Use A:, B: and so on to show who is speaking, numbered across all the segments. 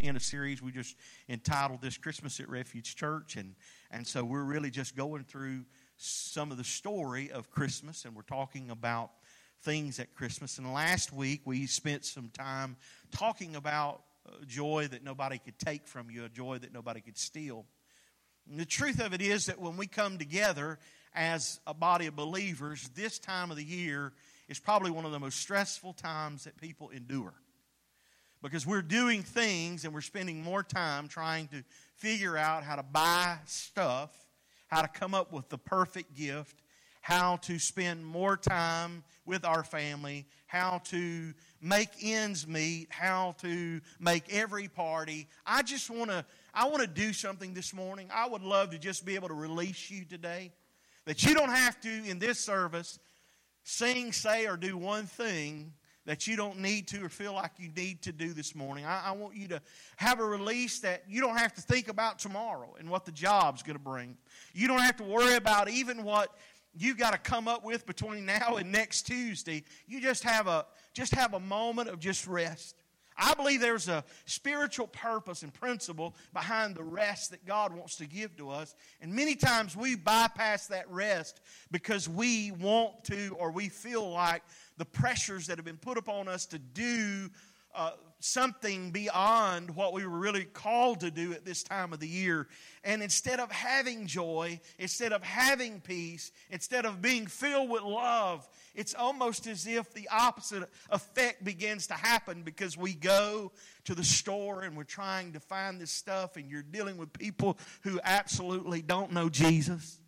A: in a series we just entitled this Christmas at Refuge Church. And, and so we're really just going through some of the story of Christmas, and we're talking about things at Christmas. And last week we spent some time talking about joy that nobody could take from you, a joy that nobody could steal. And the truth of it is that when we come together as a body of believers, this time of the year is probably one of the most stressful times that people endure. Because we're doing things and we're spending more time trying to figure out how to buy stuff, how to come up with the perfect gift, how to spend more time with our family, how to make ends meet, how to make every party. I just want to I want to do something this morning. I would love to just be able to release you today. That you don't have to in this service sing, say, or do one thing that you don't need to or feel like you need to do this morning. I, I, want you to have a release that you don't have to think about tomorrow and what the job's going to bring. You don't have to worry about even what you've got to come up with between now and next Tuesday. You just have a just have a moment of just rest. I believe there's a spiritual purpose and principle behind the rest that God wants to give to us. And many times we bypass that rest because we want to or we feel like the pressures that have been put upon us to do uh, something beyond what we were really called to do at this time of the year. And instead of having joy, instead of having peace, instead of being filled with love, it's almost as if the opposite effect begins to happen because we go to the store and we're trying to find this stuff, and you're dealing with people who absolutely don't know Jesus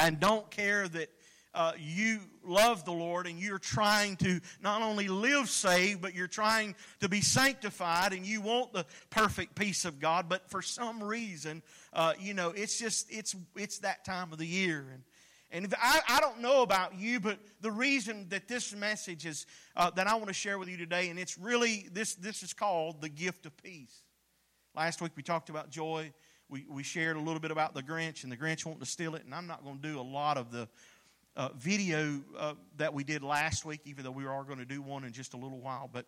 A: and don't care that uh, you love the Lord and you're trying to not only live saved, but you're trying to be sanctified and you want the perfect peace of God, but for some reason, uh, you know, it's just, it's, it's that time of the year. And, and I, I don't know about you, but the reason that this message is, uh, that I want to share with you today, and it's really, this, this is called the gift of peace. Last week we talked about joy. We, we shared a little bit about the Grinch and the Grinch wanting to steal it, and I'm not going to do a lot of the uh, video uh, that we did last week, even though we are going to do one in just a little while. But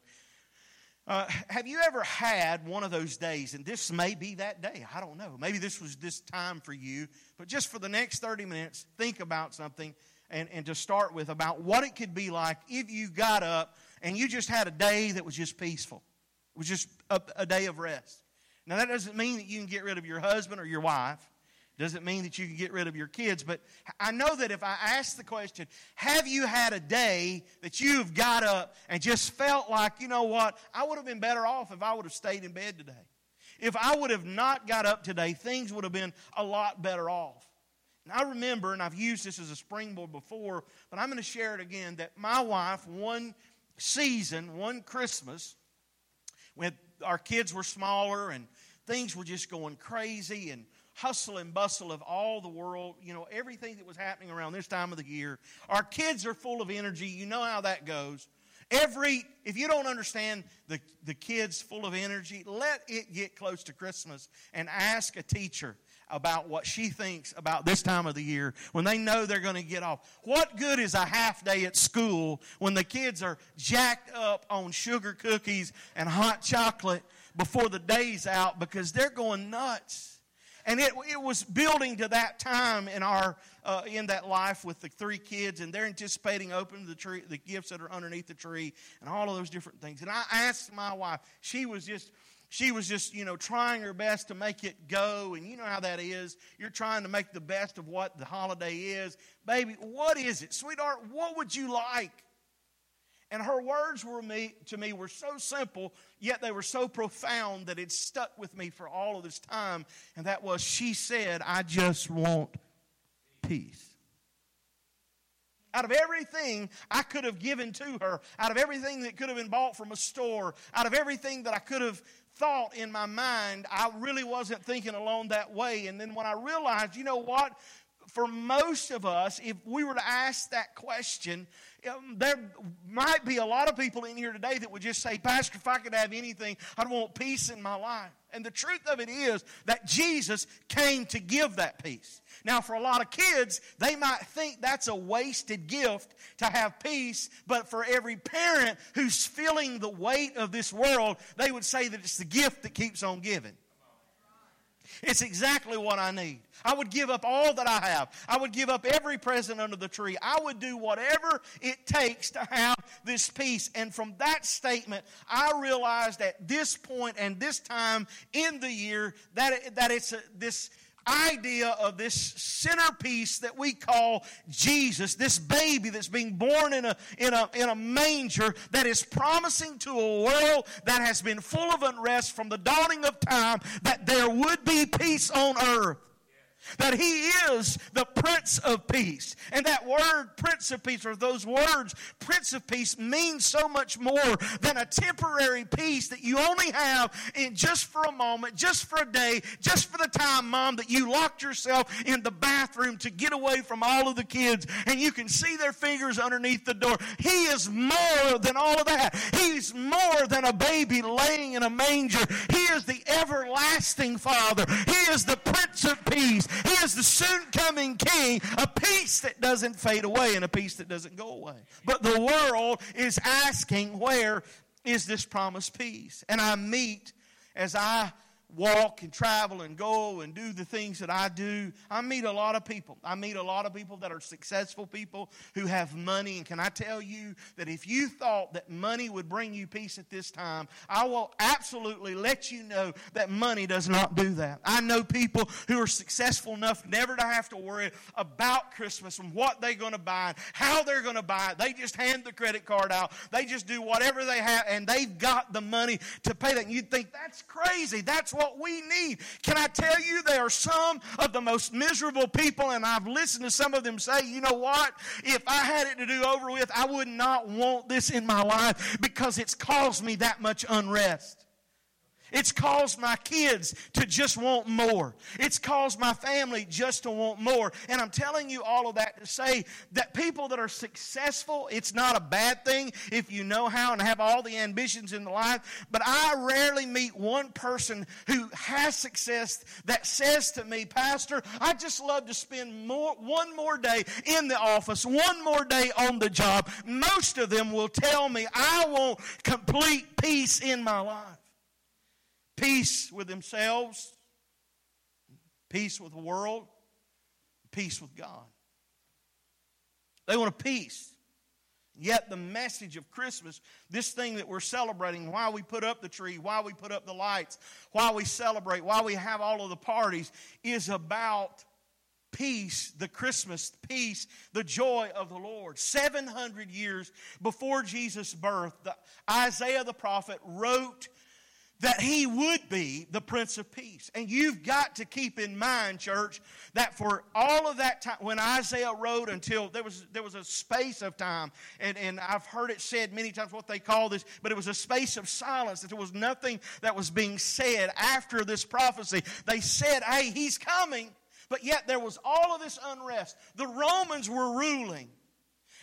A: uh, have you ever had one of those days? And this may be that day. I don't know. Maybe this was this time for you. But just for the next 30 minutes, think about something and, and to start with about what it could be like if you got up and you just had a day that was just peaceful. It was just a, a day of rest. Now, that doesn't mean that you can get rid of your husband or your wife. Doesn't mean that you can get rid of your kids, but I know that if I ask the question, have you had a day that you've got up and just felt like, you know what, I would have been better off if I would have stayed in bed today? If I would have not got up today, things would have been a lot better off. And I remember, and I've used this as a springboard before, but I'm going to share it again that my wife, one season, one Christmas, when our kids were smaller and things were just going crazy and hustle and bustle of all the world, you know, everything that was happening around this time of the year. Our kids are full of energy. You know how that goes. Every, if you don't understand the, the kids full of energy, let it get close to Christmas and ask a teacher about what she thinks about this time of the year when they know they're going to get off. What good is a half day at school when the kids are jacked up on sugar cookies and hot chocolate before the day's out because they're going nuts? And it, it was building to that time in our uh, in that life with the three kids, and they're anticipating opening the tree, the gifts that are underneath the tree, and all of those different things. And I asked my wife; she was just she was just you know trying her best to make it go, and you know how that is. You're trying to make the best of what the holiday is, baby. What is it, sweetheart? What would you like? And her words were me, to me were so simple, yet they were so profound that it stuck with me for all of this time. And that was, she said, I just want peace. Out of everything I could have given to her, out of everything that could have been bought from a store, out of everything that I could have thought in my mind, I really wasn't thinking along that way. And then when I realized, you know what? For most of us, if we were to ask that question, um, there might be a lot of people in here today that would just say, Pastor, if I could have anything, I'd want peace in my life. And the truth of it is that Jesus came to give that peace. Now, for a lot of kids, they might think that's a wasted gift to have peace, but for every parent who's feeling the weight of this world, they would say that it's the gift that keeps on giving. It's exactly what I need. I would give up all that I have. I would give up every present under the tree. I would do whatever it takes to have this peace. And from that statement, I realized at this point and this time in the year that, that it's a, this idea of this centerpiece that we call Jesus, this baby that's being born in a, in a, in a manger that is promising to a world that has been full of unrest from the dawning of time that there would be peace on earth. That he is the Prince of Peace. And that word, Prince of Peace, or those words, Prince of Peace, means so much more than a temporary peace that you only have in just for a moment, just for a day, just for the time, Mom, that you locked yourself in the bathroom to get away from all of the kids and you can see their fingers underneath the door. He is more than all of that. He's more than a baby laying in a manger. He is the everlasting Father. He is the Prince of Peace. He is the soon coming King, a peace that doesn't fade away and a peace that doesn't go away. But the world is asking, where is this promised peace? And I meet as I walk and travel and go and do the things that I do, I meet a lot of people. I meet a lot of people that are successful people who have money. And can I tell you that if you thought that money would bring you peace at this time, I will absolutely let you know that money does not do that. I know people who are successful enough never to have to worry about Christmas and what they're going to buy, and how they're going to buy it. They just hand the credit card out. They just do whatever they have, and they've got the money to pay that. And you'd think that's crazy. That's what what we need. Can I tell you, there are some of the most miserable people, and I've listened to some of them say, you know what? If I had it to do over with, I would not want this in my life because it's caused me that much unrest. It's caused my kids to just want more. It's caused my family just to want more. And I'm telling you all of that to say that people that are successful, it's not a bad thing if you know how and have all the ambitions in the life. But I rarely meet one person who has success that says to me, Pastor, I just love to spend more, one more day in the office, one more day on the job. Most of them will tell me, I want complete peace in my life peace with themselves, peace with the world, peace with God. They want a peace. Yet the message of Christmas, this thing that we're celebrating, why we put up the tree, why we put up the lights, why we celebrate, why we have all of the parties, is about peace, the Christmas peace, the joy of the Lord. 700 years before Jesus' birth, Isaiah the prophet wrote that he would be the Prince of Peace. And you've got to keep in mind, church, that for all of that time, when Isaiah wrote until there was, there was a space of time, and, and I've heard it said many times what they call this, but it was a space of silence, that there was nothing that was being said after this prophecy. They said, hey, he's coming, but yet there was all of this unrest. The Romans were ruling.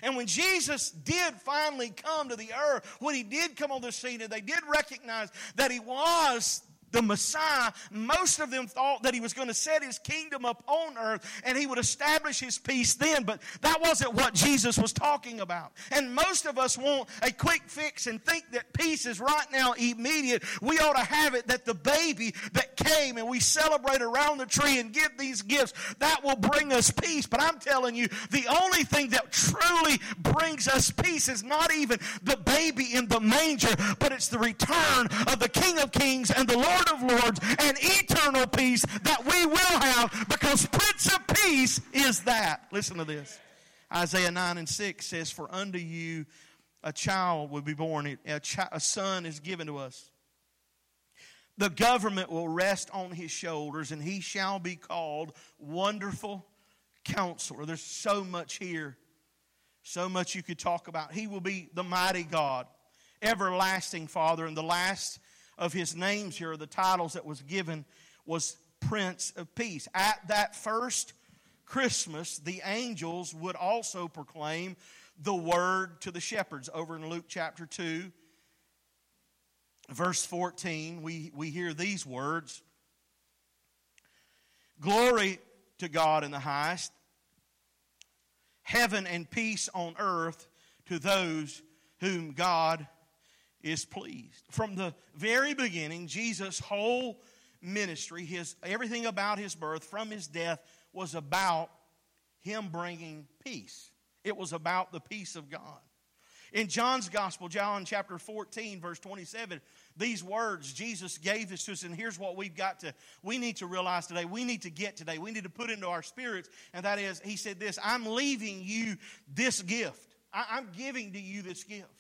A: And when Jesus did finally come to the earth, when he did come on the scene and they did recognize that he was the Messiah, most of them thought that he was going to set his kingdom up on earth and he would establish his peace then, but that wasn't what Jesus was talking about. And most of us want a quick fix and think that peace is right now immediate. We ought to have it that the baby that came and we celebrate around the tree and give these gifts, that will bring us peace. But I'm telling you, the only thing that truly brings us peace is not even the baby in the manger, but it's the return of the King of Kings and the Lord Lord of Lords, and eternal peace that we will have because Prince of Peace is that. Listen to this. Isaiah 9 and 6 says, For unto you a child will be born, a, a son is given to us. The government will rest on his shoulders, and he shall be called Wonderful Counselor. There's so much here, so much you could talk about. He will be the mighty God, everlasting Father, and the last of his names here, the titles that was given, was Prince of Peace. At that first Christmas, the angels would also proclaim the word to the shepherds. Over in Luke chapter 2, verse 14, we, we hear these words Glory to God in the highest, heaven and peace on earth to those whom God is pleased. From the very beginning, Jesus' whole ministry, his everything about his birth from his death was about him bringing peace. It was about the peace of God. In John's Gospel, John chapter 14, verse 27, these words Jesus gave this to us, and here's what we've got to, we need to realize today, we need to get today, we need to put into our spirits, and that is, He said this I'm leaving you this gift. I, am giving to you this gift.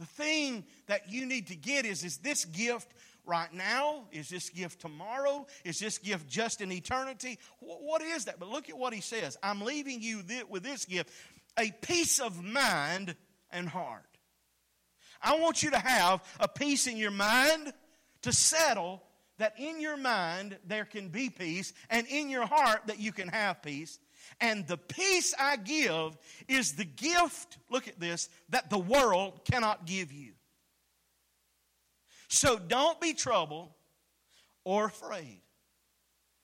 A: The thing that you need to get is, is this gift right now? Is this gift tomorrow? Is this gift just in eternity? What is that? But look at what he says I'm leaving you with this gift a peace of mind and heart. I want you to have a peace in your mind to settle that in your mind there can be peace, and in your heart that you can have peace. And the peace I give is the gift, look at this, that the world cannot give you. So don't be troubled or afraid.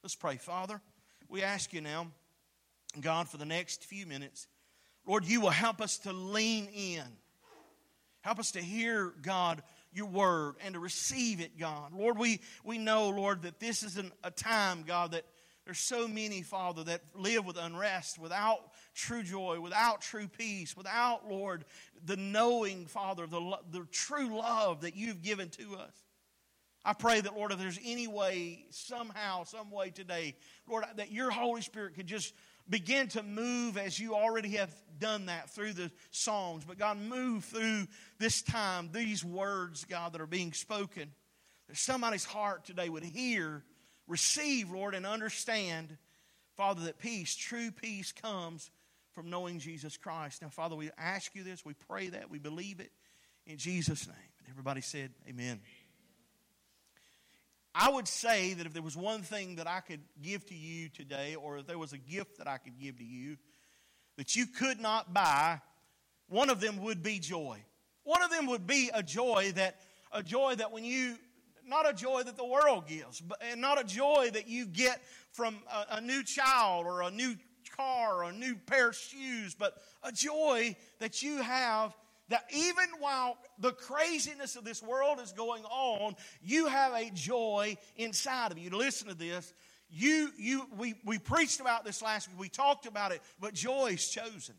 A: Let's pray. Father, we ask you now, God, for the next few minutes, Lord, you will help us to lean in Help us to hear, God, your word and to receive it, God. Lord, we, we know, Lord, that this is an, a time, God, that there's so many, Father, that live with unrest, without true joy, without true peace, without, Lord, the knowing, Father, the, the true love that you've given to us. I pray that, Lord, if there's any way, somehow, some way today, Lord, that your Holy Spirit could just begin to move as you already have done that through the songs. But God, move through this time, these words, God, that are being spoken. That somebody's heart today would hear, receive, Lord, and understand, Father, that peace, true peace, comes from knowing Jesus Christ. Now, Father, we ask you this, we pray that, we believe it in Jesus' name. Everybody said, Amen. I would say that if there was one thing that I could give to you today, or if there was a gift that I could give to you that you could not buy, one of them would be joy. One of them would be a joy that a joy that when you not a joy that the world gives, but and not a joy that you get from a, a new child or a new car or a new pair of shoes, but a joy that you have that even while the craziness of this world is going on, you have a joy inside of you. Listen to this, you, you, we, we preached about this last week. We talked about it, but joy is chosen.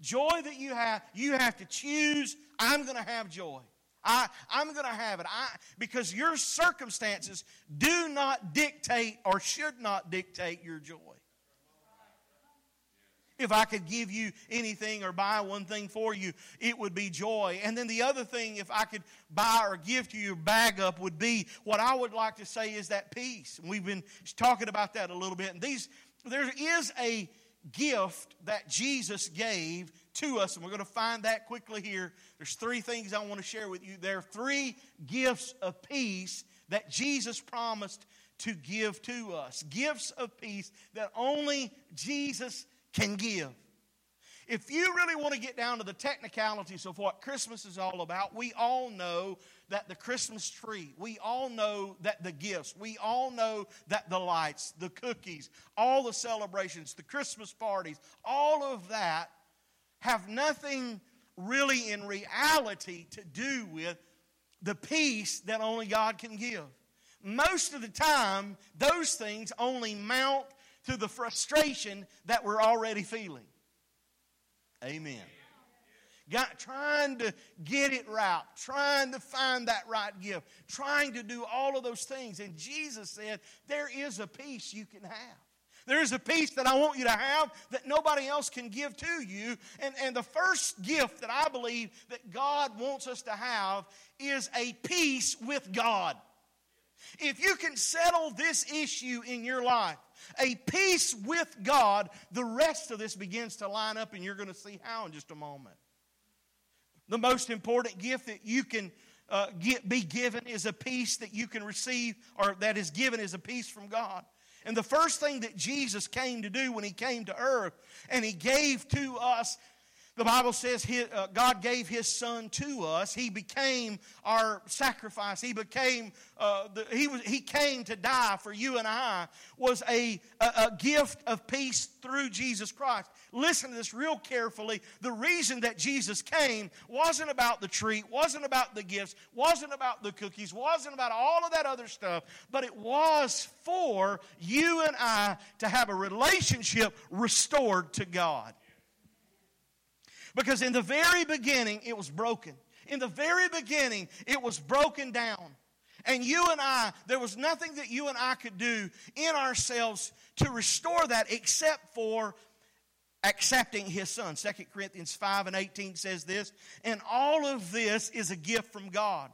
A: Joy that you have, you have to choose. I'm going to have joy. I, I'm going to have it. I, because your circumstances do not dictate or should not dictate your joy. If I could give you anything or buy one thing for you, it would be joy. And then the other thing, if I could buy or give to you, bag up, would be what I would like to say is that peace. we've been talking about that a little bit. And these, there is a gift that Jesus gave to us, and we're going to find that quickly here. There's three things I want to share with you. There are three gifts of peace that Jesus promised to give to us. Gifts of peace that only Jesus can give. If you really want to get down to the technicalities of what Christmas is all about, we all know that the Christmas tree, we all know that the gifts, we all know that the lights, the cookies, all the celebrations, the Christmas parties, all of that have nothing really in reality to do with the peace that only God can give. Most of the time, those things only mount to the frustration that we're already feeling. Amen. Got, trying to get it right, trying to find that right gift, trying to do all of those things. And Jesus said, There is a peace you can have. There is a peace that I want you to have that nobody else can give to you. And, and the first gift that I believe that God wants us to have is a peace with God. If you can settle this issue in your life, a peace with God, the rest of this begins to line up, and you're going to see how in just a moment. The most important gift that you can uh, get, be given is a peace that you can receive, or that is given is a peace from God. And the first thing that Jesus came to do when he came to earth and he gave to us the Bible says uh, God gave His Son to us. He became our sacrifice. He became uh, the, He was He came to die for you and I. Was a, a, a gift of peace through Jesus Christ. Listen to this real carefully. The reason that Jesus came wasn't about the treat, wasn't about the gifts, wasn't about the cookies, wasn't about all of that other stuff, but it was for you and I to have a relationship restored to God. Because in the very beginning, it was broken. In the very beginning, it was broken down. And you and I, there was nothing that you and I could do in ourselves to restore that except for accepting his son. 2 Corinthians 5 and 18 says this, and all of this is a gift from God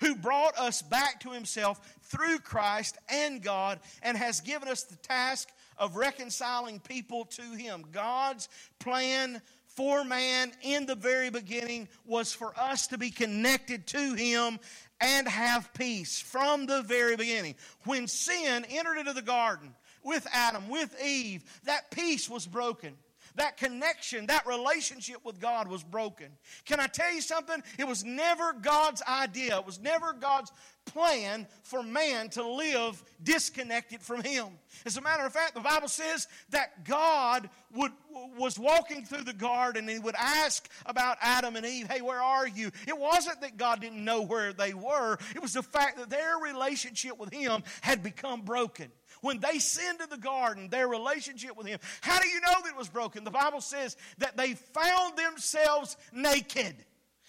A: who brought us back to himself through Christ and God and has given us the task of reconciling people to him. God's plan for man in the very beginning was for us to be connected to Him and have peace from the very beginning. When sin entered into the garden with Adam, with Eve, that peace was broken. That connection, that relationship with God was broken. Can I tell you something? It was never God's idea. It was never God's plan for man to live disconnected from him. As a matter of fact, the Bible says that God would, was walking through the garden and he would ask about Adam and Eve, hey, where are you? It wasn't that God didn't know where they were, it was the fact that their relationship with him had become broken. When they sinned in the garden, their relationship with him, how do you know that it was broken? The Bible says that they found themselves naked.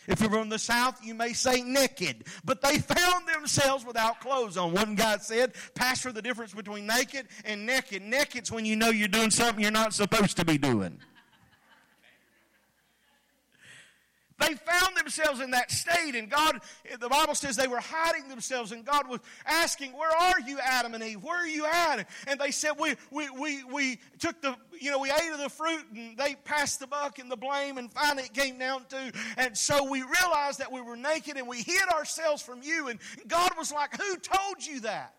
A: If you're from the South, you may say naked. But they found themselves without clothes on. One guy said, Pastor, the difference between naked and naked. Naked's when you know you're doing something you're not supposed to be doing. They found themselves in that state, and God, the Bible says they were hiding themselves, and God was asking, Where are you, Adam and Eve? Where are you at? And they said, We, we, we, we took the, you know, we ate of the fruit, and they passed the buck and the blame, and finally it came down to, and so we realized that we were naked and we hid ourselves from you. And God was like, Who told you that?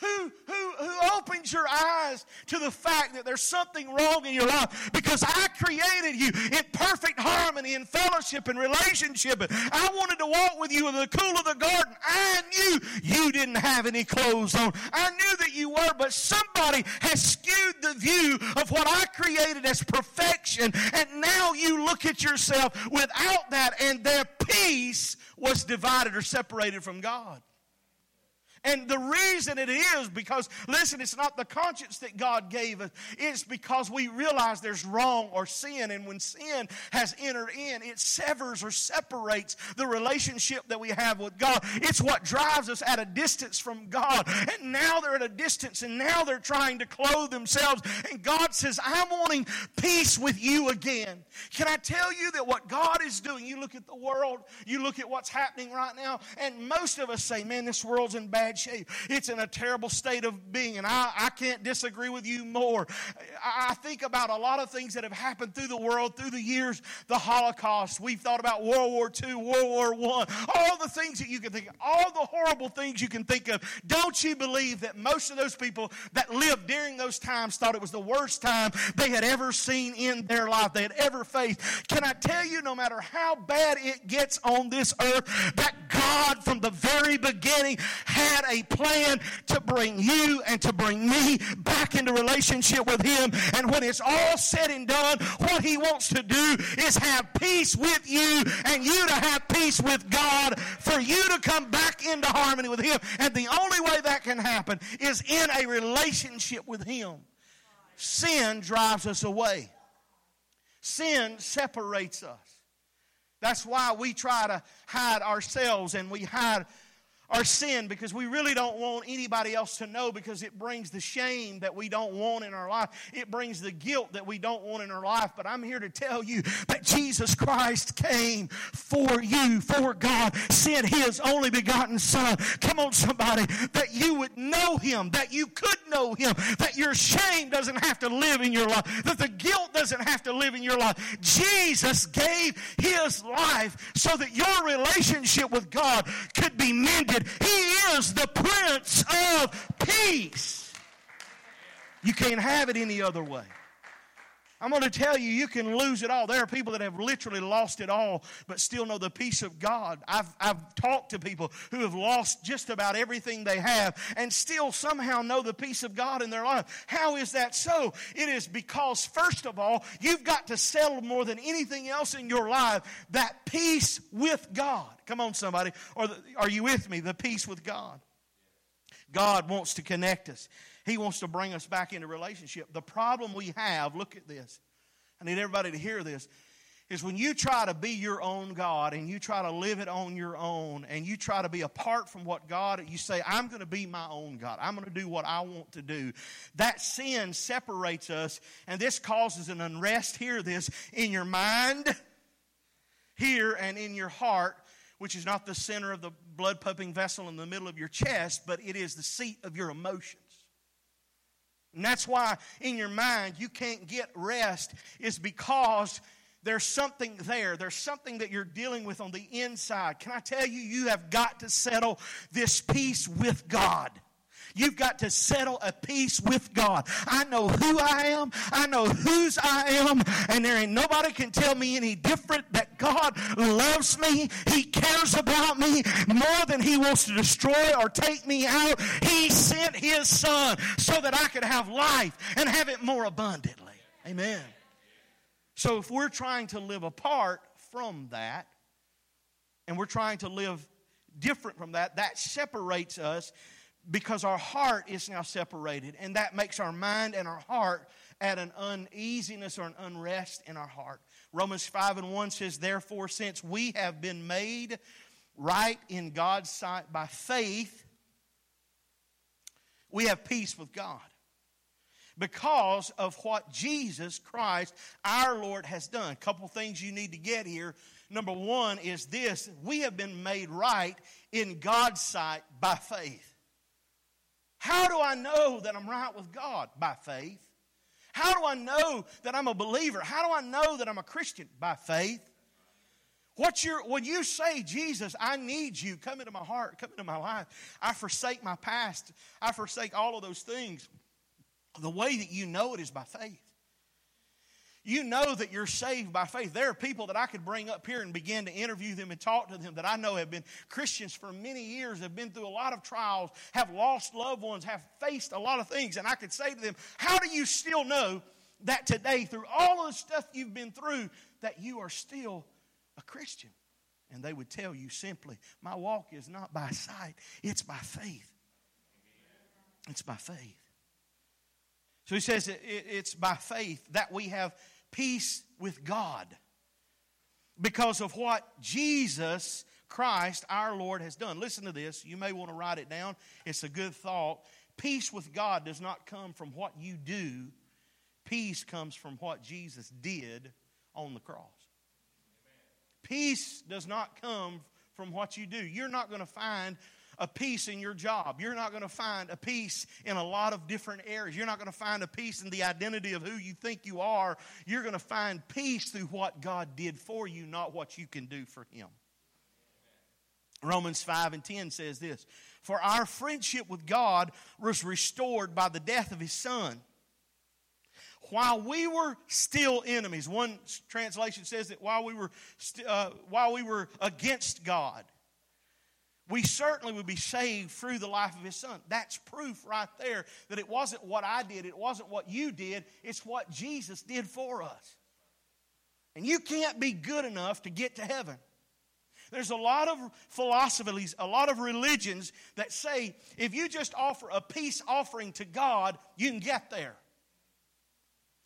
A: Who, who, who opens your eyes to the fact that there's something wrong in your life? Because I created you in perfect harmony and fellowship and relationship. I wanted to walk with you in the cool of the garden. I knew you didn't have any clothes on. I knew that you were, but somebody has skewed the view of what I created as perfection. And now you look at yourself without that, and their peace was divided or separated from God. And the reason it is because, listen, it's not the conscience that God gave us. It's because we realize there's wrong or sin. And when sin has entered in, it severs or separates the relationship that we have with God. It's what drives us at a distance from God. And now they're at a distance and now they're trying to clothe themselves. And God says, I'm wanting peace with you again. Can I tell you that what God is doing, you look at the world, you look at what's happening right now, and most of us say, man, this world's in bad bad shape. It's in a terrible state of being. And I, I can't disagree with you more. I, think about a lot of things that have happened through the world, through the years, the Holocaust. We've thought about World War II, World War I, all the things that you can think of, all the horrible things you can think of. Don't you believe that most of those people that lived during those times thought it was the worst time they had ever seen in their life, they had ever faced? Can I tell you, no matter how bad it gets on this earth, that God from the very beginning had had a plan to bring you and to bring me back into relationship with Him. And when it's all said and done, what He wants to do is have peace with you and you to have peace with God for you to come back into harmony with Him. And the only way that can happen is in a relationship with Him. Sin drives us away. Sin separates us. That's why we try to hide ourselves and we hide our sin because we really don't want anybody else to know because it brings the shame that we don't want in our life. It brings the guilt that we don't want in our life. But I'm here to tell you that Jesus Christ came for you, for God, sent His only begotten Son. Come on, somebody, that you would know Him, that you could know Him, that your shame doesn't have to live in your life, that the guilt doesn't have to live in your life. Jesus gave His life so that your relationship with God could be mended said, He is the Prince of Peace. You can't have it any other way. I'm going to tell you, you can lose it all. There are people that have literally lost it all, but still know the peace of God. I've, I've talked to people who have lost just about everything they have and still somehow know the peace of God in their life. How is that so? It is because, first of all, you've got to settle more than anything else in your life that peace with God. Come on, somebody. Or the, are you with me? The peace with God. God wants to connect us. He wants to bring us back into relationship. The problem we have, look at this. I need everybody to hear this. Is when you try to be your own God and you try to live it on your own and you try to be apart from what God, you say, I'm going to be my own God. I'm going to do what I want to do. That sin separates us and this causes an unrest, hear this, in your mind, here, and in your heart, which is not the center of the blood pumping vessel in the middle of your chest, but it is the seat of your emotions. And that's why in your mind you can't get rest, is because there's something there. There's something that you're dealing with on the inside. Can I tell you, you have got to settle this peace with God. You've got to settle a peace with God. I know who I am. I know whose I am. And there ain't nobody can tell me any different that God loves me. He cares about me more than He wants to destroy or take me out. He sent His Son so that I could have life and have it more abundantly. Amen. So if we're trying to live apart from that, and we're trying to live different from that, that separates us because our heart is now separated, and that makes our mind and our heart at an uneasiness or an unrest in our heart. Romans 5 and 1 says, Therefore, since we have been made right in God's sight by faith, we have peace with God because of what Jesus Christ, our Lord, has done. A couple things you need to get here. Number one is this we have been made right in God's sight by faith. How do I know that I'm right with God? By faith. How do I know that I'm a believer? How do I know that I'm a Christian? By faith. What's your, when you say, Jesus, I need you, come into my heart, come into my life, I forsake my past, I forsake all of those things. The way that you know it is by faith. You know that you're saved by faith. There are people that I could bring up here and begin to interview them and talk to them that I know have been Christians for many years, have been through a lot of trials, have lost loved ones, have faced a lot of things. And I could say to them, How do you still know that today, through all of the stuff you've been through, that you are still a Christian? And they would tell you simply, My walk is not by sight, it's by faith. It's by faith. So he says it's by faith that we have peace with God because of what Jesus Christ, our Lord, has done. Listen to this. You may want to write it down. It's a good thought. Peace with God does not come from what you do, peace comes from what Jesus did on the cross. Peace does not come from what you do. You're not going to find a peace in your job. You're not going to find a peace in a lot of different areas. You're not going to find a peace in the identity of who you think you are. You're going to find peace through what God did for you, not what you can do for Him. Romans 5 and 10 says this For our friendship with God was restored by the death of His Son. While we were still enemies, one translation says that while we were, st- uh, while we were against God, we certainly would be saved through the life of his son. That's proof right there that it wasn't what I did, it wasn't what you did, it's what Jesus did for us. And you can't be good enough to get to heaven. There's a lot of philosophies, a lot of religions that say if you just offer a peace offering to God, you can get there.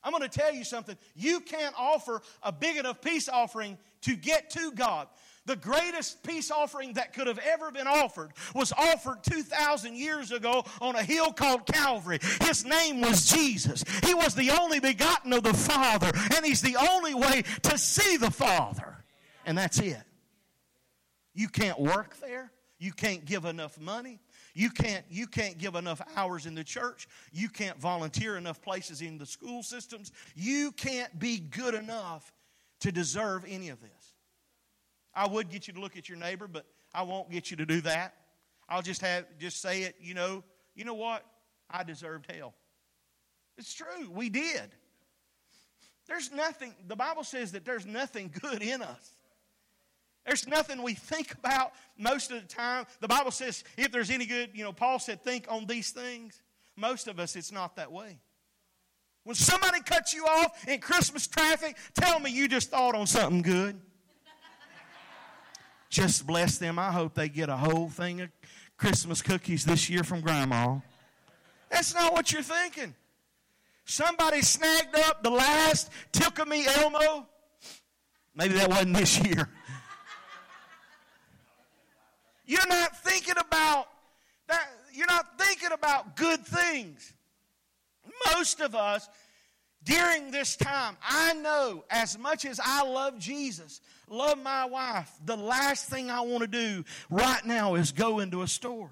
A: I'm going to tell you something. You can't offer a big enough peace offering to get to God. The greatest peace offering that could have ever been offered was offered 2,000 years ago on a hill called Calvary. His name was Jesus. He was the only begotten of the Father, and He's the only way to see the Father. And that's it. You can't work there. You can't give enough money. You can't, you can't give enough hours in the church. You can't volunteer enough places in the school systems. You can't be good enough to deserve any of this. I would get you to look at your neighbor, but I won't get you to do that. I'll just have just say it, you know, you know what? I deserved hell. It's true. We did. There's nothing, the Bible says that there's nothing good in us. There's nothing we think about most of the time. The Bible says if there's any good, you know, Paul said, think on these things. Most of us, it's not that way. When somebody cuts you off in Christmas traffic, tell me you just thought on something good. Just bless them. I hope they get a whole thing of Christmas cookies this year from Grandma. That's not what you're thinking. Somebody snagged up the last Tickle Me Elmo. Maybe that wasn't this year. You're not thinking about that. You're not thinking about good things. Most of us during this time, I know as much as I love Jesus, love my wife, the last thing I want to do right now is go into a store.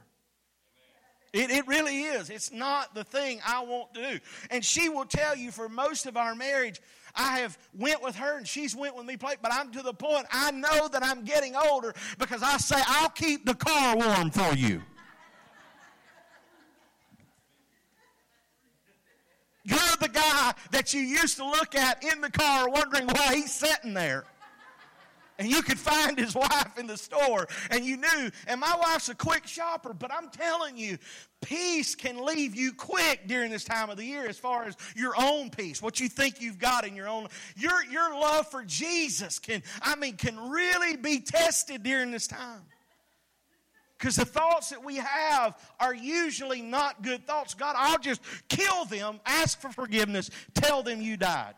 A: It, it really is. It's not the thing I want to do. And she will tell you for most of our marriage, I have went with her and she's went with me, but I'm to the point I know that I'm getting older because I say, I'll keep the car warm for you. You're the guy that you used to look at in the car wondering why he's sitting there. And you could find his wife in the store and you knew and my wife's a quick shopper but i'm telling you peace can leave you quick during this time of the year as far as your own peace what you think you've got in your own your your love for jesus can i mean can really be tested during this time because the thoughts that we have are usually not good thoughts god i'll just kill them ask for forgiveness tell them you died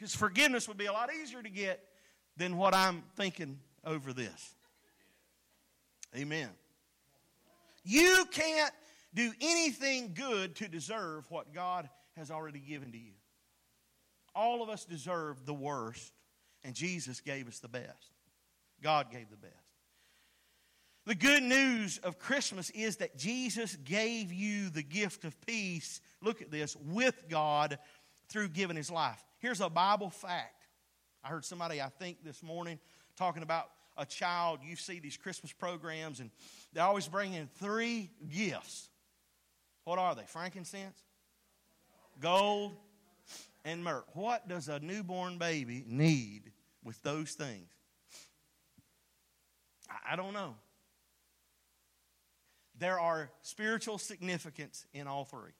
A: Because forgiveness would be a lot easier to get than what I'm thinking over this. Amen. You can't do anything good to deserve what God has already given to you. All of us deserve the worst, and Jesus gave us the best. God gave the best. The good news of Christmas is that Jesus gave you the gift of peace, look at this, with God through giving his life. Here's a Bible fact. I heard somebody, I think, this morning talking about a child. You see these Christmas programs, and they always bring in three gifts. What are they? Frankincense, gold, and myrrh. What does a newborn baby need with those things? I don't know. There are spiritual significance in all three.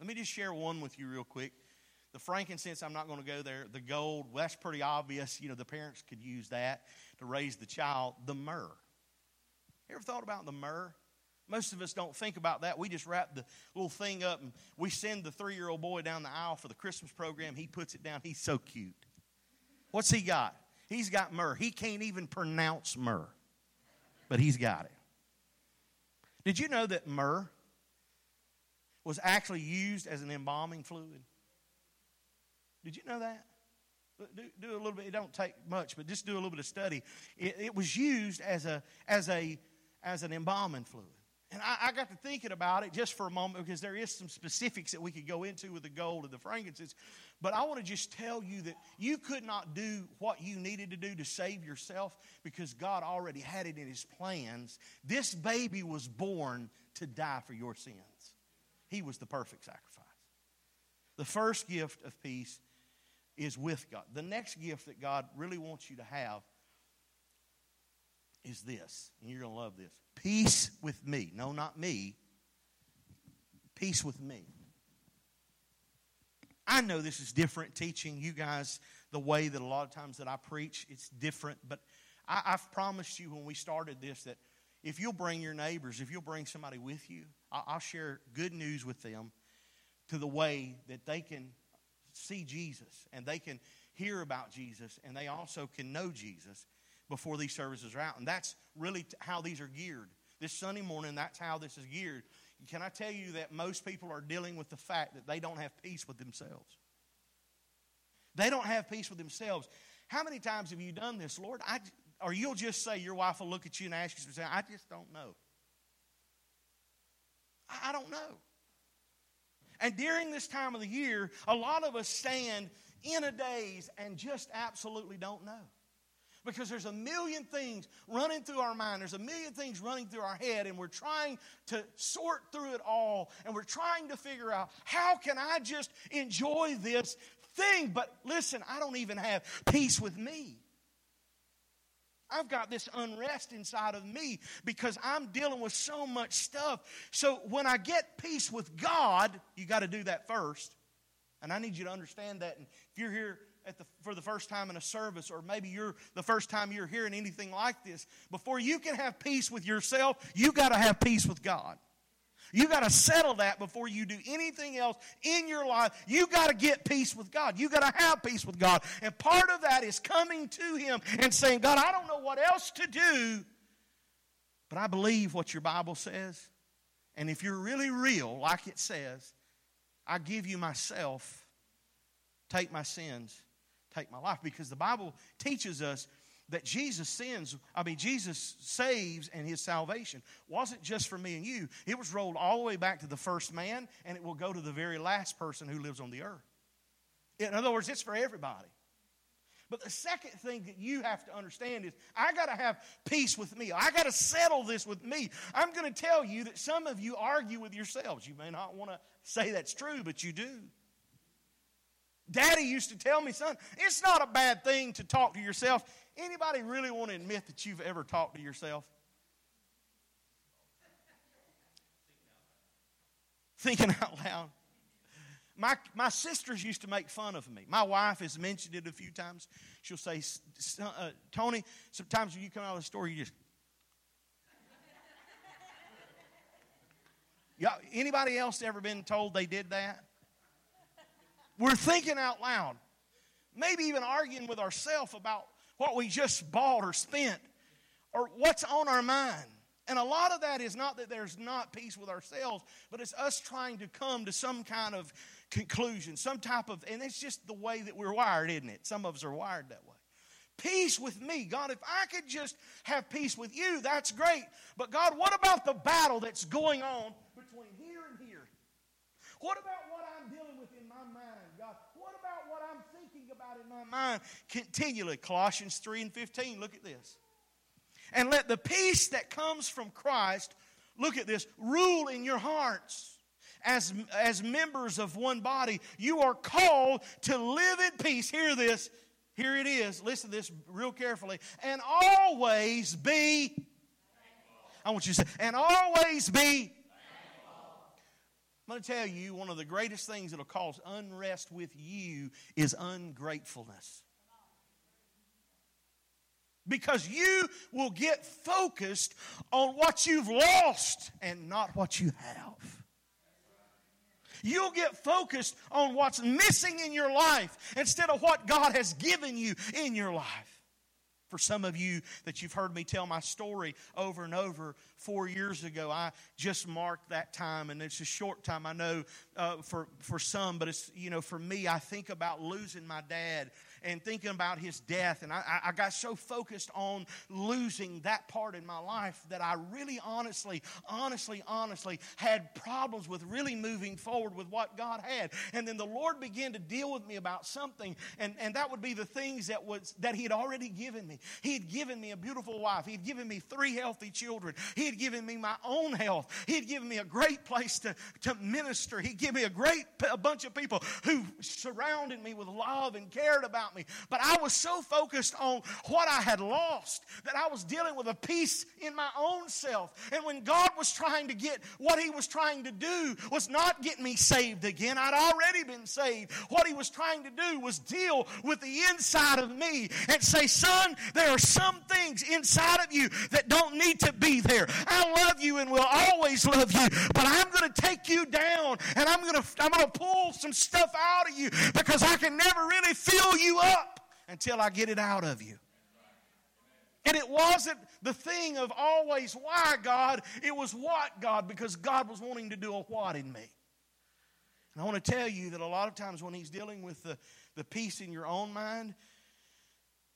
A: Let me just share one with you real quick. The frankincense, I'm not going to go there. The gold, well, that's pretty obvious. You know, the parents could use that to raise the child. The myrrh. You ever thought about the myrrh? Most of us don't think about that. We just wrap the little thing up and we send the three year old boy down the aisle for the Christmas program. He puts it down. He's so cute. What's he got? He's got myrrh. He can't even pronounce myrrh, but he's got it. Did you know that myrrh was actually used as an embalming fluid? Did you know that? Do, do, a little bit. It don't take much, but just do a little bit of study. It, it was used as a as a as an embalming fluid. And I, I, got to thinking about it just for a moment because there is some specifics that we could go into with the gold and the frankincense. But I want to just tell you that you could not do what you needed to do to save yourself because God already had it in His plans. This baby was born to die for your sins. He was the perfect sacrifice. The first gift of peace is with God. The next gift that God really wants you to have is this, and you're going to love this peace with me. No, not me. Peace with me. I know this is different teaching you guys the way that a lot of times that I preach, it's different, but I, have promised you when we started this that if you'll bring your neighbors, if you'll bring somebody with you, I'll share good news with them to the way that they can see Jesus and they can hear about Jesus and they also can know Jesus before these services are out. And that's really how these are geared. This Sunday morning, that's how this is geared. Can I tell you that most people are dealing with the fact that they don't have peace with themselves? They don't have peace with themselves. How many times have you done this, Lord? I, or you'll just say, your wife will look at you and ask you, say, I just don't know. I, I don't know. And during this time of the year, a lot of us stand in a daze and just absolutely don't know. Because there's a million things running through our mind, there's a million things running through our head, and we're trying to sort through it all, and we're trying to figure out how can I just enjoy this thing? But listen, I don't even have peace with me. I've got this unrest inside of me because I'm dealing with so much stuff. So when I get peace with God, you got to do that first. And I need you to understand that. And if you're here the, for the first time in a service, or maybe you're the first time you're hearing anything like this, before you can have peace with yourself, you got to have peace with God. You got to settle that before you do anything else in your life. You got to get peace with God. You got to have peace with God. And part of that is coming to Him and saying, God, I don't know what else to do, but I believe what your Bible says. And if you're really real, like it says, I give you myself, take my sins, take my life. Because the Bible teaches us that Jesus sins, I mean, Jesus saves and his salvation wasn't just for me and you. It was rolled all the way back to the first man, and it will go to the very last person who lives on the earth. In other words, it's for everybody. But the second thing that you have to understand is I got to have peace with me. I got to settle this with me. I'm going to tell you that some of you argue with yourselves. You may not want to say that's true, but you do. Daddy used to tell me, son, it's not a bad thing to talk to yourself. Anybody really want to admit that you've ever talked to yourself? Thinking out loud. My, my sisters used to make fun of me. My wife has mentioned it a few times. She'll say, uh, Tony, sometimes when you come out of the store, you just. Yeah, anybody else ever been told they did that? We're thinking out loud. Maybe even arguing with ourselves about what we just bought or spent or what's on our mind. And a lot of that is not that there's not peace with ourselves, but it's us trying to come to some kind of conclusion, some type of, and it's just the way that we're wired, isn't it? Some of us are wired that way. Peace with me. God, if I could just have peace with you, that's great. But God, what about the battle that's going on between here and here? What about what I'm dealing with in my mind, God? What about what I'm thinking about in my mind continually? Colossians 3 and 15, look at this. And let the peace that comes from Christ, look at this, rule in your hearts. As, as members of one body, you are called to live in peace. Hear this. Here it is. Listen to this real carefully. And always be. I want you to say, and always be I'm going to tell you one of the greatest things that will cause unrest with you is ungratefulness. Because you will get focused on what you've lost and not what you have. You'll get focused on what's missing in your life instead of what God has given you in your life. For some of you that you've heard me tell my story over and over, four years ago, I just marked that time, and it's a short time, I know, uh, for, for some, but it's, you know, for me, I think about losing my dad and thinking about his death. And I, I got so focused on losing that part in my life that I really honestly, honestly, honestly had problems with really moving forward with what God had. And then the Lord began to deal with me about something, and, and that would be the things that was that He had already given me. He had given me a beautiful wife. He had given me three healthy children. He had given me my own health. He had given me a great place to, to minister. He gave me a great a bunch of people who surrounded me with love and cared about about me. But I was so focused on what I had lost that I was dealing with a peace in my own self. And when God was trying to get what He was trying to do was not get me saved again, I'd already been saved. What He was trying to do was deal with the inside of me and say, Son, there are some things inside of you that don't need to be there. I love you and will always love you, but I'm going to take you down and I'm going to I'm going to pull some stuff out of you because I can never really fill you up until I get it out of you. And it wasn't the thing of always why God, it was what God, because God was wanting to do a what in me. And I want to tell you that a lot of times when He's dealing with the, the peace in your own mind,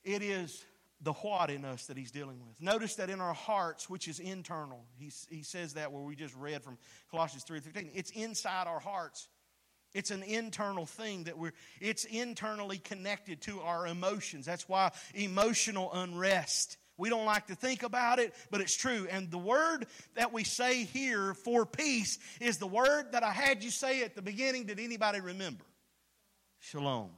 A: it is the what in us that He's dealing with. Notice that in our hearts, which is internal, He, he says that where we just read from Colossians 3 15, it's inside our hearts It's an internal thing that we're, it's internally connected to our emotions. That's why emotional unrest. We don't like to think about it, but it's true. And the word that we say here for peace is the word that I had you say at the beginning. Did anybody remember? Shalom.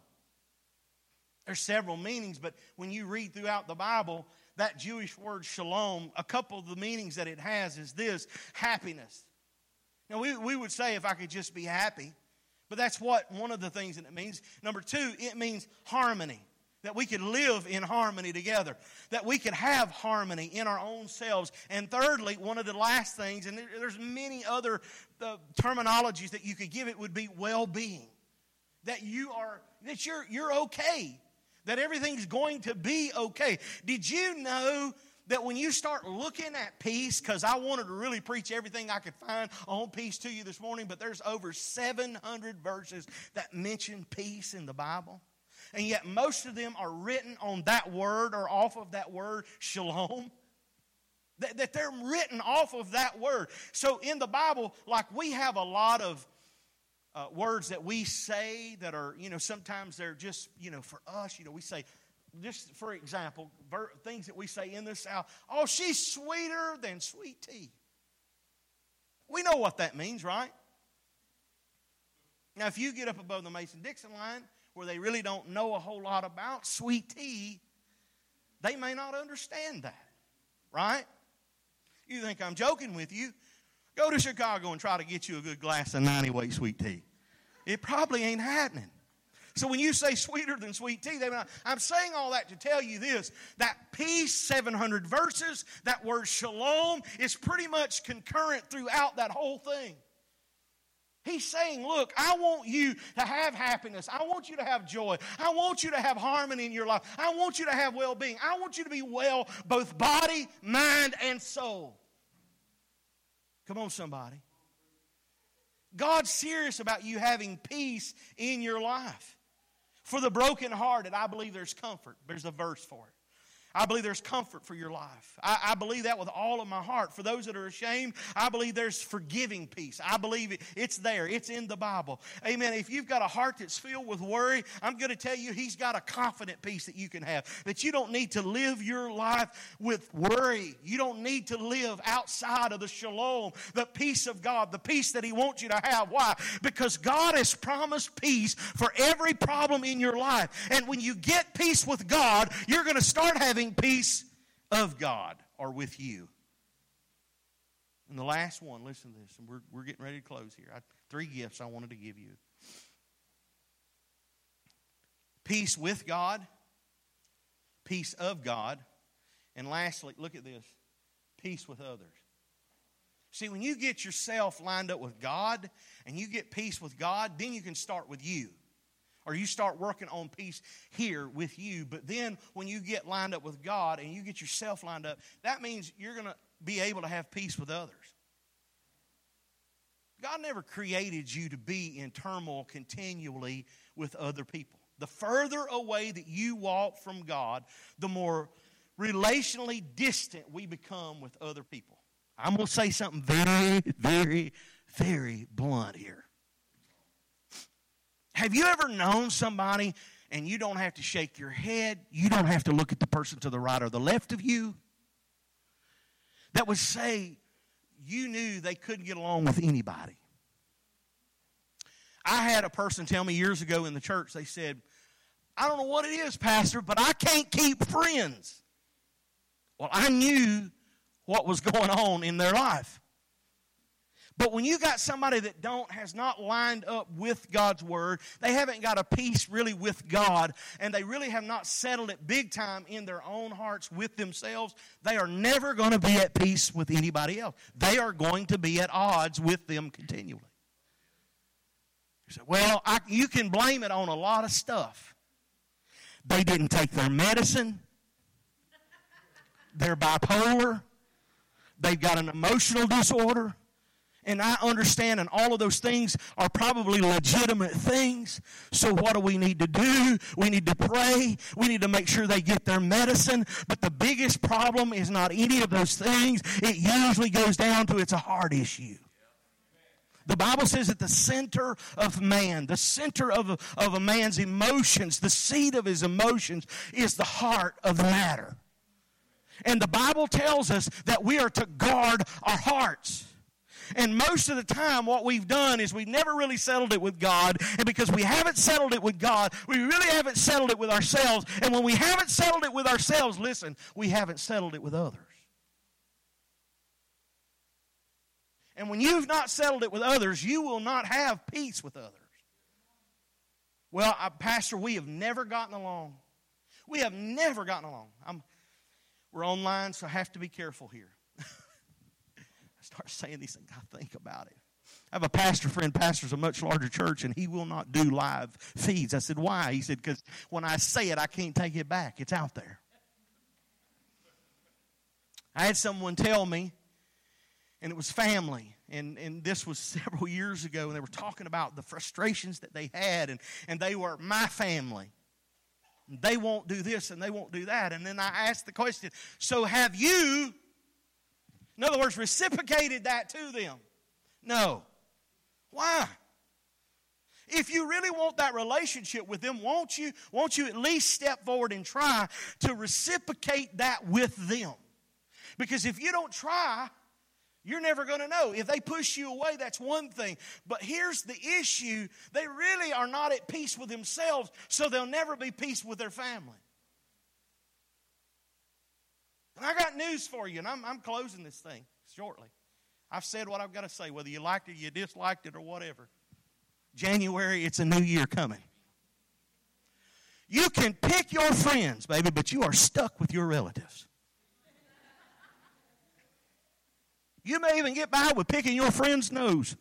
A: There's several meanings, but when you read throughout the Bible, that Jewish word shalom, a couple of the meanings that it has is this happiness. Now, we, we would say if I could just be happy, but that's what one of the things that it means. Number two, it means harmony. That we could live in harmony together. That we could have harmony in our own selves. And thirdly, one of the last things, and there's many other uh, terminologies that you could give it, would be well being. That you are, that you're, you're okay. That everything's going to be okay. Did you know that when you start looking at peace, because I wanted to really preach everything I could find on peace to you this morning, but there's over 700 verses that mention peace in the Bible. And yet, most of them are written on that word or off of that word, shalom. That, that they're written off of that word. So, in the Bible, like we have a lot of uh, words that we say that are, you know, sometimes they're just, you know, for us, you know, we say, just for example, things that we say in the South, oh, she's sweeter than sweet tea. We know what that means, right? Now, if you get up above the Mason Dixon line where they really don't know a whole lot about sweet tea, they may not understand that, right? You think I'm joking with you? Go to Chicago and try to get you a good glass of 90 weight sweet tea. It probably ain't happening. So when you say sweeter than sweet tea, I'm saying all that to tell you this that peace, 700 verses, that word shalom is pretty much concurrent throughout that whole thing. He's saying, Look, I want you to have happiness. I want you to have joy. I want you to have harmony in your life. I want you to have well being. I want you to be well, both body, mind, and soul. Come on, somebody. God's serious about you having peace in your life. For the brokenhearted, I believe there's comfort. There's a verse for it. I believe there's comfort for your life. I, I, believe that with all of my heart. For those that are ashamed, I believe there's forgiving peace. I believe it, it's there, it's in the Bible. Amen. If you've got a heart that's filled with worry, I'm going to tell you, He's got a confident peace that you can have. That you don't need to live your life with worry. You don't need to live outside of the shalom, the peace of God, the peace that He wants you to have. Why? Because God has promised peace for every problem in your life. And when you get peace with God, you're going to start having peace of God are with you. And the last one, listen to this, and we're, we're getting ready to close here. I, three gifts I wanted to give you peace with God, peace of God, and lastly, look at this peace with others. See, when you get yourself lined up with God and you get peace with God, then you can start with you or you start working on peace here with you. But then when you get lined up with God and you get yourself lined up, that means you're going to be able to have peace with others. God never created you to be in turmoil continually with other people. The further away that you walk from God, the more relationally distant we become with other people. I'm going to say something very, very, very blunt here. Have you ever known somebody and you don't have to shake your head, you don't have to look at the person to the right or the left of you? That would say you knew they couldn't get along with anybody. I had a person tell me years ago in the church, they said, I don't know what it is, Pastor, but I can't keep friends. Well, I knew what was going on in their life. But when you got somebody that don't has not lined up with God's word, they haven't got a peace really with God, and they really have not settled it big time in their own hearts with themselves, they are never going to be at peace with anybody else. They are going to be at odds with them continually. You say, well, I, you can blame it on a lot of stuff. They didn't take their medicine. They're bipolar. They've got an emotional disorder and I understand, and all of those things are probably legitimate things. So, what do we need to do? We need to pray. We need to make sure they get their medicine. But the biggest problem is not any of those things. It usually goes down to it's a heart issue. The Bible says at the center of man, the center of of a man's emotions, the seat of his emotions is the heart of the matter. And the Bible tells us that we are to guard our hearts. And most of the time, what we've done is we've never really settled it with God. And because we haven't settled it with God, we really haven't settled it with ourselves. And when we haven't settled it with ourselves, listen, we haven't settled it with others. And when you've not settled it with others, you will not have peace with others. Well, I, Pastor, we have never gotten along. We have never gotten along. I'm, we're online, so I have to be careful here. Start saying these things, I think about it. I have a pastor friend, pastors a much larger church, and he will not do live feeds. I said, Why? He said, Because when I say it, I can't take it back. It's out there. I had someone tell me and it was family. And, and this was several years ago, and they were talking about the frustrations that they had, and, and they were my family. They won't do this and they won't do that. And then I asked the question so have you, in other words, reciprocated that to them? No. Why? If you really want that relationship with them, won't you, won't you at least step forward and try to reciprocate that with them? Because if you don't try, you're never going to know. If they push you away, that's one thing. But here's the issue they really are not at peace with themselves, so they'll never be peace with their family. And I got news for you, and I'm, I'm closing this thing shortly. I've said what I've got to say, whether you liked it, you disliked it, or whatever. January, it's a new year coming. You can pick your friends, baby, but you are stuck with your relatives. You may even get by with picking your friend's nose.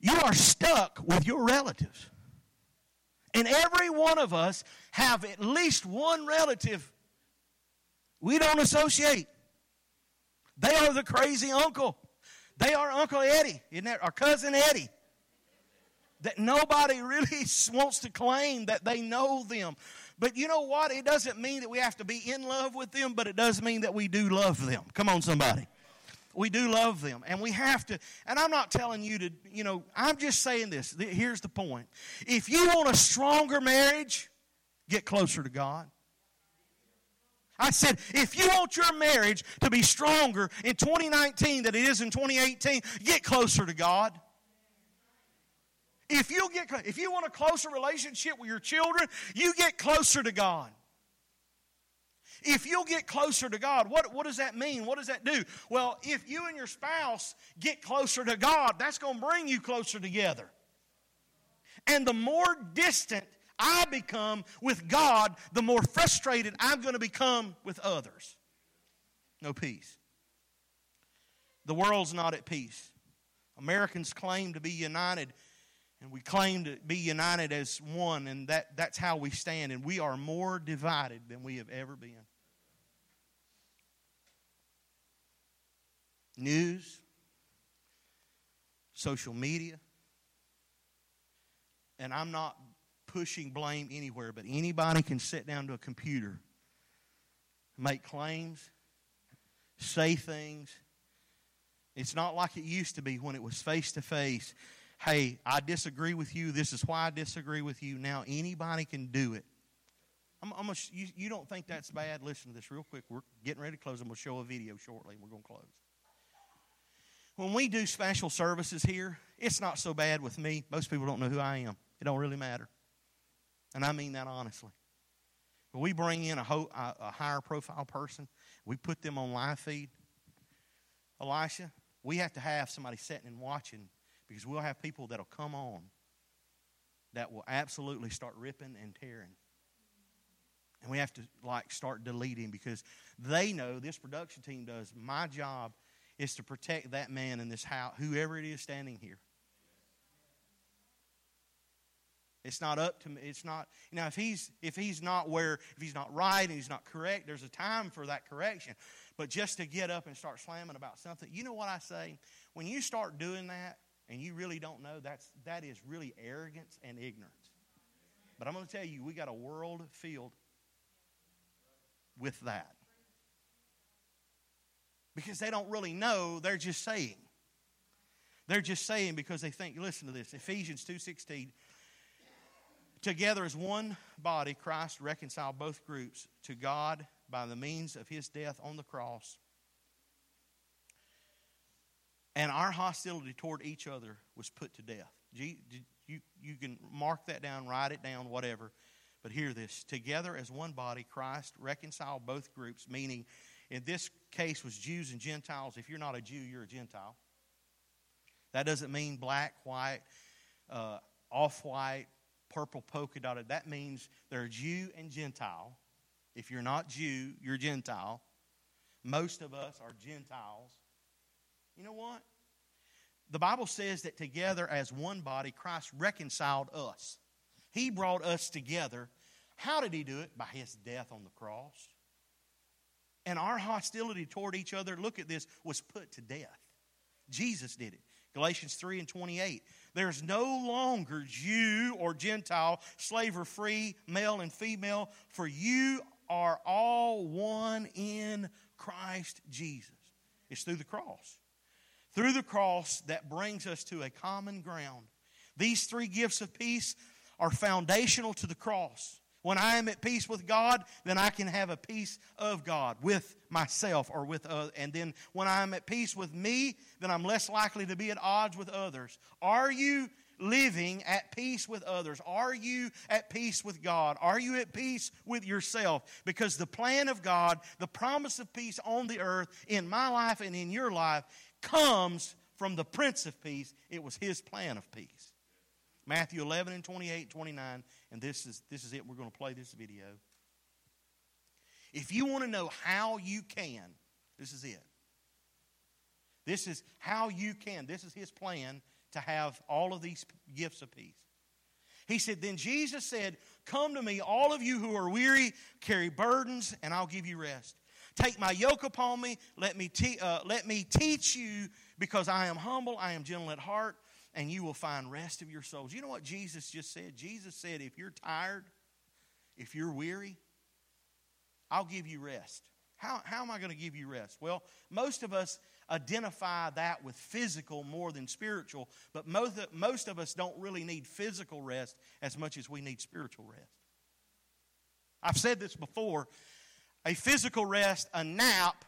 A: You are stuck with your relatives. And every one of us have at least one relative we don't associate. They are the crazy uncle. They are Uncle Eddie, isn't? Our cousin Eddie. That nobody really wants to claim that they know them. But you know what? It doesn't mean that we have to be in love with them, but it does mean that we do love them. Come on, somebody we do love them and we have to and i'm not telling you to you know i'm just saying this here's the point if you want a stronger marriage get closer to god i said if you want your marriage to be stronger in 2019 than it is in 2018 get closer to god if you get if you want a closer relationship with your children you get closer to god if you'll get closer to God, what, what does that mean? What does that do? Well, if you and your spouse get closer to God, that's going to bring you closer together. And the more distant I become with God, the more frustrated I'm going to become with others. No peace. The world's not at peace. Americans claim to be united, and we claim to be united as one, and that, that's how we stand. And we are more divided than we have ever been. news, social media. And I'm not pushing blame anywhere, but anybody can sit down to a computer, make claims, say things. It's not like it used to be when it was face to face. Hey, I disagree with you. This is why I disagree with you. Now anybody can do it. I'm, I'm you, you don't think that's bad? Listen to this real quick. We're getting ready to close. I'm going to show a video shortly. We're going to close when we do special services here, it's not so bad with me. Most people don't know who I am. It don't really matter. And I mean that honestly. We bring in a, ho- a higher profile person, we put them on live feed. Elisha, we have to have somebody sitting and watching because we'll have people that'll come on that will absolutely start ripping and tearing. And we have to like start deleting because they know this production team does my job is to protect that man in this house, whoever it is standing here. It's not up to me. It's not, know, if he's if he's not where if he's not right and he's not correct, there's a time for that correction. But just to get up and start slamming about something, you know what I say? When you start doing that and you really don't know, that's that is really arrogance and ignorance. But I'm going to tell you, we got a world filled with that because they don't really know, they're just saying. They're just saying because they think, listen to this, Ephesians 2.16, together as one body, Christ reconciled both groups to God by the means of his death on the cross. And our hostility toward each other was put to death. You, you can mark that down, write it down, whatever. But hear this together as one body, Christ reconciled both groups, meaning in this case was Jews and Gentiles. If you're not a Jew, you're a Gentile. That doesn't mean black, white, uh, off white, purple polka dotted. That means they're Jew and Gentile. If you're not Jew, you're Gentile. Most of us are Gentiles. You know what? The Bible says that together as one body, Christ reconciled us. He brought us together. How did He do it? By His death on the cross. And our hostility toward each other, look at this, was put to death. Jesus did it. Galatians 3 and 28. There's no longer Jew or Gentile, slave or free, male and female, for you are all one in Christ Jesus. It's through the cross. Through the cross that brings us to a common ground. These three gifts of peace are foundational to the cross. When I am at peace with God, then I can have a peace of God with myself or with others. And then when I'm at peace with me, then I'm less likely to be at odds with others. Are you living at peace with others? Are you at peace with God? Are you at peace with yourself? Because the plan of God, the promise of peace on the earth, in my life and in your life, comes from the Prince of Peace. It was His plan of peace. Matthew 11 and 28, 29, and this is, this is it. We're going to play this video. If you want to know how you can, this is it. This is how you can. This is his plan to have all of these gifts of peace. He said, Then Jesus said, Come to me, all of you who are weary, carry burdens, and I'll give you rest. Take my yoke upon me. Let me, te- uh, let me teach you, because I am humble, I am gentle at heart, and you will find rest of your souls. You know what Jesus just said? Jesus said, If you're tired, if you're weary, I'll give you rest. How, how am I going to give you rest? Well, most of us identify that with physical more than spiritual, but most, most of us don't really need physical rest as much as we need spiritual rest. I've said this before a physical rest, a nap,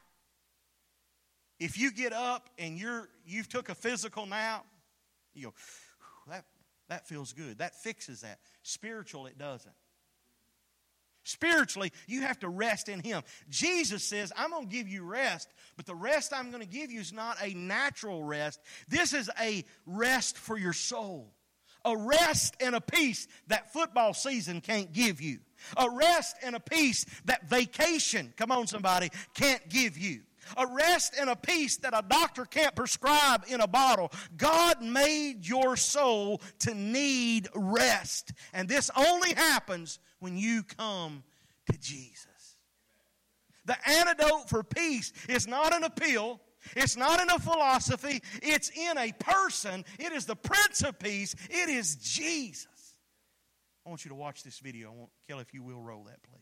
A: if you get up and you're, you've took a physical nap, you go, that, that feels good. That fixes that. Spiritual, it doesn't. Spiritually, you have to rest in Him. Jesus says, I'm going to give you rest, but the rest I'm going to give you is not a natural rest. This is a rest for your soul. A rest and a peace that football season can't give you. A rest and a peace that vacation, come on somebody, can't give you a rest and a peace that a doctor can't prescribe in a bottle. God made your soul to need rest. And this only happens when you come to Jesus. The antidote for peace is not an appeal. It's not in a philosophy. It's in a person. It is the Prince of Peace. It is Jesus. I want you to watch this video. I want Kelly, if you will, roll that, please.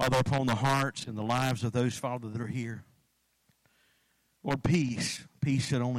A: Father, upon the hearts and the lives of those, Father, that are here. Lord, peace, peace that only